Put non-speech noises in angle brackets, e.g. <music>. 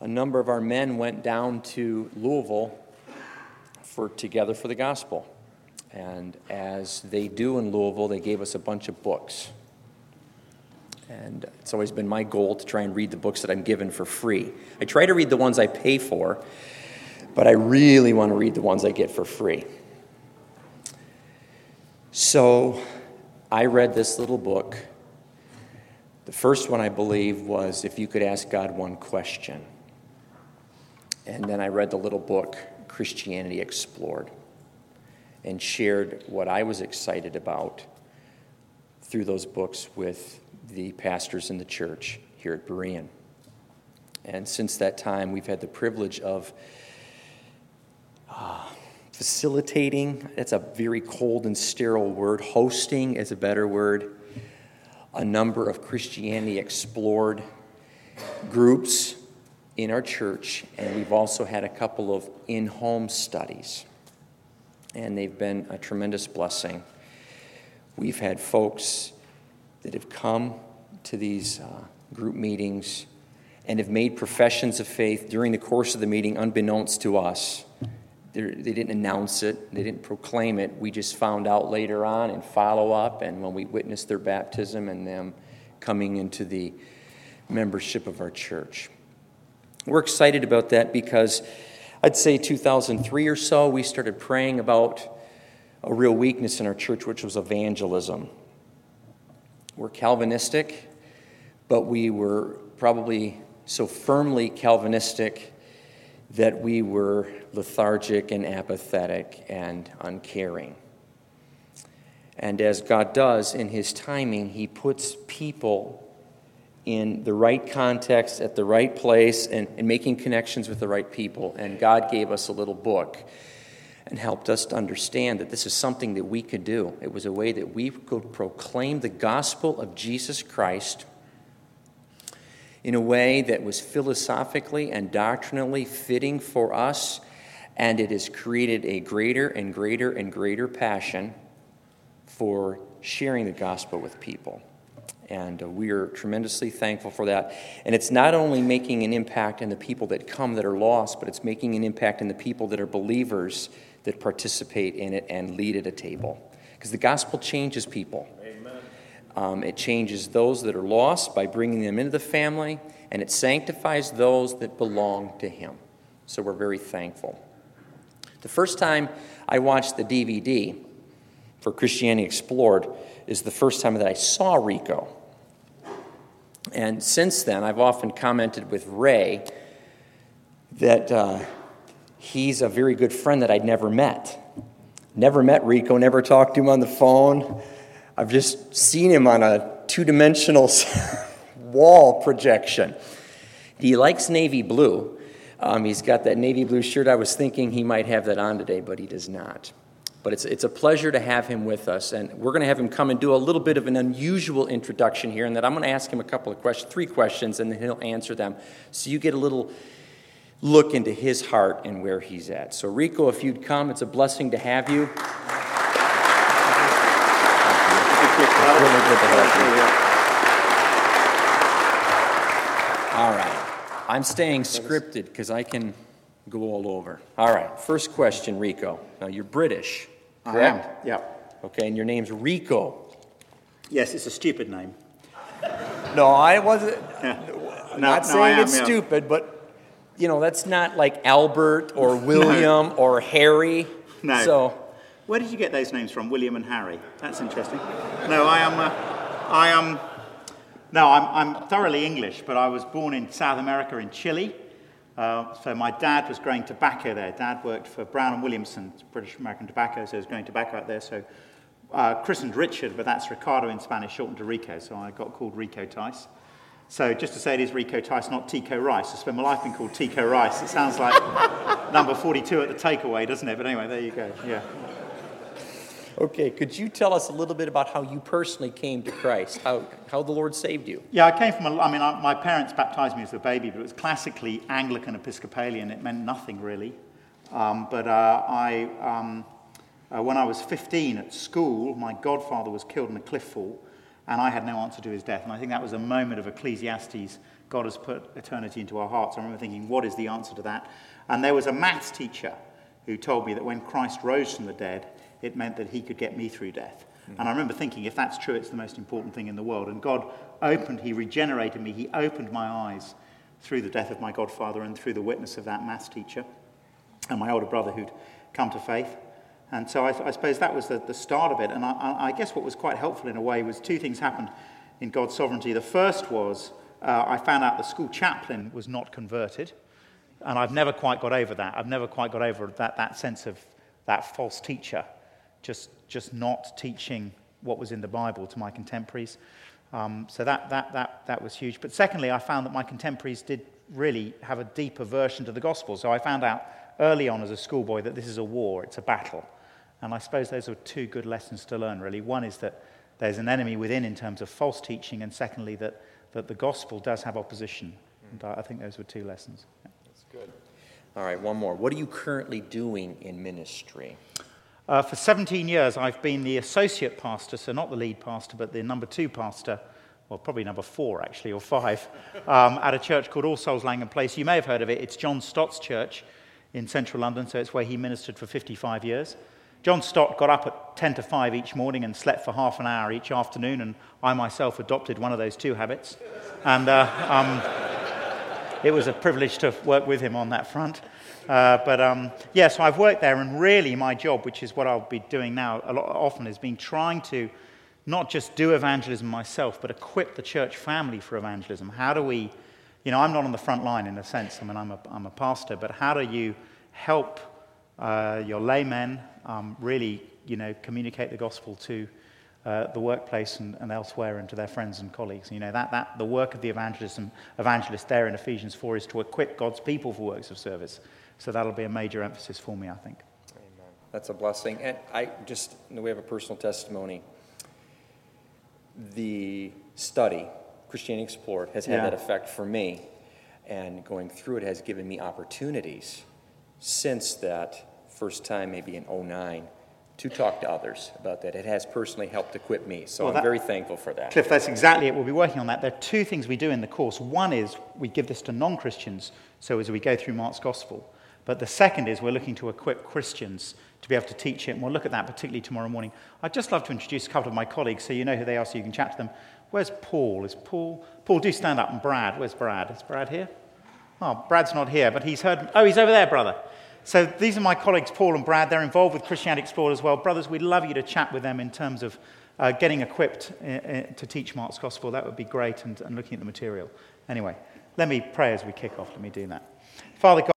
a number of our men went down to Louisville for Together for the Gospel. And as they do in Louisville, they gave us a bunch of books. And it's always been my goal to try and read the books that I'm given for free. I try to read the ones I pay for, but I really want to read the ones I get for free. So I read this little book. The first one, I believe, was If You Could Ask God One Question. And then I read the little book, Christianity Explored, and shared what I was excited about through those books with the pastors in the church here at Berean. And since that time, we've had the privilege of uh, facilitating, that's a very cold and sterile word, hosting is a better word, a number of Christianity explored groups in our church, and we've also had a couple of in home studies, and they've been a tremendous blessing. We've had folks that have come to these uh, group meetings and have made professions of faith during the course of the meeting, unbeknownst to us. They're, they did not announce it, they didn't proclaim it. We just found out later on and follow up, and when we witnessed their baptism and them coming into the membership of our church. We're excited about that because I'd say 2003 or so, we started praying about a real weakness in our church, which was evangelism. We're Calvinistic, but we were probably so firmly Calvinistic that we were lethargic and apathetic and uncaring. And as God does in His timing, He puts people in the right context, at the right place, and, and making connections with the right people. And God gave us a little book and helped us to understand that this is something that we could do. It was a way that we could proclaim the gospel of Jesus Christ in a way that was philosophically and doctrinally fitting for us, and it has created a greater and greater and greater passion for sharing the gospel with people. And uh, we are tremendously thankful for that. And it's not only making an impact in the people that come that are lost, but it's making an impact in the people that are believers that participate in it and lead at a table. Because the gospel changes people. Um, it changes those that are lost by bringing them into the family, and it sanctifies those that belong to Him. So we're very thankful. The first time I watched the DVD for Christianity Explored is the first time that I saw Rico. And since then, I've often commented with Ray that uh, he's a very good friend that I'd never met. Never met Rico, never talked to him on the phone. I've just seen him on a two dimensional <laughs> wall projection. He likes navy blue. Um, he's got that navy blue shirt. I was thinking he might have that on today, but he does not. But it's, it's a pleasure to have him with us. And we're going to have him come and do a little bit of an unusual introduction here. And that I'm going to ask him a couple of questions, three questions, and then he'll answer them. So you get a little look into his heart and where he's at. So, Rico, if you'd come, it's a blessing to have you. All right. I'm staying scripted because I can go all over. All right. First question, Rico. Now, you're British. Correct? I am, yeah. Okay, and your name's Rico. Yes, it's a stupid name. No, I wasn't. Yeah. <laughs> No, not no, saying am, it's yeah. stupid, but you know that's not like Albert or <laughs> William or Harry. No. So Where did you get those names from, William and Harry? That's interesting. No, I am. Uh, I am. No, I'm, I'm thoroughly English, but I was born in South America in Chile. Uh, so my dad was growing tobacco there. Dad worked for Brown and Williamson, British American Tobacco, so he was growing tobacco out there. So uh, christened Richard, but that's Ricardo in Spanish, shortened to Rico. So I got called Rico Tice. So just to say it is Rico Tice, not Tico Rice. I spent my life being called Tico Rice. It sounds like <laughs> number 42 at the takeaway, doesn't it? But anyway, there you go. Yeah. <laughs> Okay, could you tell us a little bit about how you personally came to Christ, how, how the Lord saved you? Yeah, I came from, a, I mean, I, my parents baptized me as a baby, but it was classically Anglican Episcopalian. It meant nothing really. Um, but uh, I, um, uh, when I was 15 at school, my godfather was killed in a cliff fall, and I had no answer to his death. And I think that was a moment of Ecclesiastes God has put eternity into our hearts. I remember thinking, what is the answer to that? And there was a maths teacher who told me that when Christ rose from the dead, it meant that he could get me through death. And I remember thinking, if that's true, it's the most important thing in the world. And God opened, He regenerated me, He opened my eyes through the death of my godfather and through the witness of that maths teacher and my older brother who'd come to faith. And so I, I suppose that was the, the start of it. And I, I, guess what was quite helpful in a way was two things happened in God's sovereignty. The first was uh, I found out the school chaplain was not converted. And I've never quite got over that. I've never quite got over that, that sense of that false teacher just, just not teaching what was in the Bible to my contemporaries. Um, so that, that, that, that was huge. But secondly, I found that my contemporaries did really have a deep aversion to the gospel. So I found out early on as a schoolboy that this is a war, it's a battle. And I suppose those are two good lessons to learn, really. One is that there's an enemy within in terms of false teaching, and secondly, that, that the gospel does have opposition. And I think those were two lessons. Yeah. That's good. All right, one more. What are you currently doing in ministry? Uh, for 17 years, I've been the associate pastor, so not the lead pastor, but the number two pastor, well, probably number four, actually, or five, um, at a church called All Souls Langham Place. You may have heard of it. It's John Stott's church in central London, so it's where he ministered for 55 years. John Stott got up at 10 to 5 each morning and slept for half an hour each afternoon, and I myself adopted one of those two habits. And uh, um, it was a privilege to work with him on that front. Uh, but um, yeah, so I've worked there, and really my job, which is what I'll be doing now a lot often, has been trying to not just do evangelism myself, but equip the church family for evangelism. How do we, you know, I'm not on the front line in a sense, I mean, I'm a, I'm a pastor, but how do you help uh, your laymen um, really, you know, communicate the gospel to uh, the workplace and, and, elsewhere and to their friends and colleagues. You know, that, that, the work of the evangelism, evangelist there in Ephesians 4 is to equip God's people for works of service. So that'll be a major emphasis for me, I think. Amen. That's a blessing. And I just, we have a personal testimony. The study, Christianity Explored, has had yeah. that effect for me. And going through it has given me opportunities since that first time, maybe in 09, to talk to others about that. It has personally helped equip me, so well, I'm very thankful for that. Cliff, that's exactly it. We'll be working on that. There are two things we do in the course. One is we give this to non Christians, so as we go through Mark's Gospel. But the second is we're looking to equip Christians to be able to teach it, and we'll look at that particularly tomorrow morning. I'd just love to introduce a couple of my colleagues so you know who they are so you can chat to them. Where's Paul? Is Paul? Paul, do stand up. And Brad, where's Brad? Is Brad here? Oh, Brad's not here, but he's heard. Oh, he's over there, brother. So these are my colleagues, Paul and Brad. They're involved with Christianity Explored as well. Brothers, we'd love you to chat with them in terms of uh, getting equipped uh, uh, to teach Mark's Gospel. That would be great, and, and looking at the material. Anyway, let me pray as we kick off. Let me do that. Father God,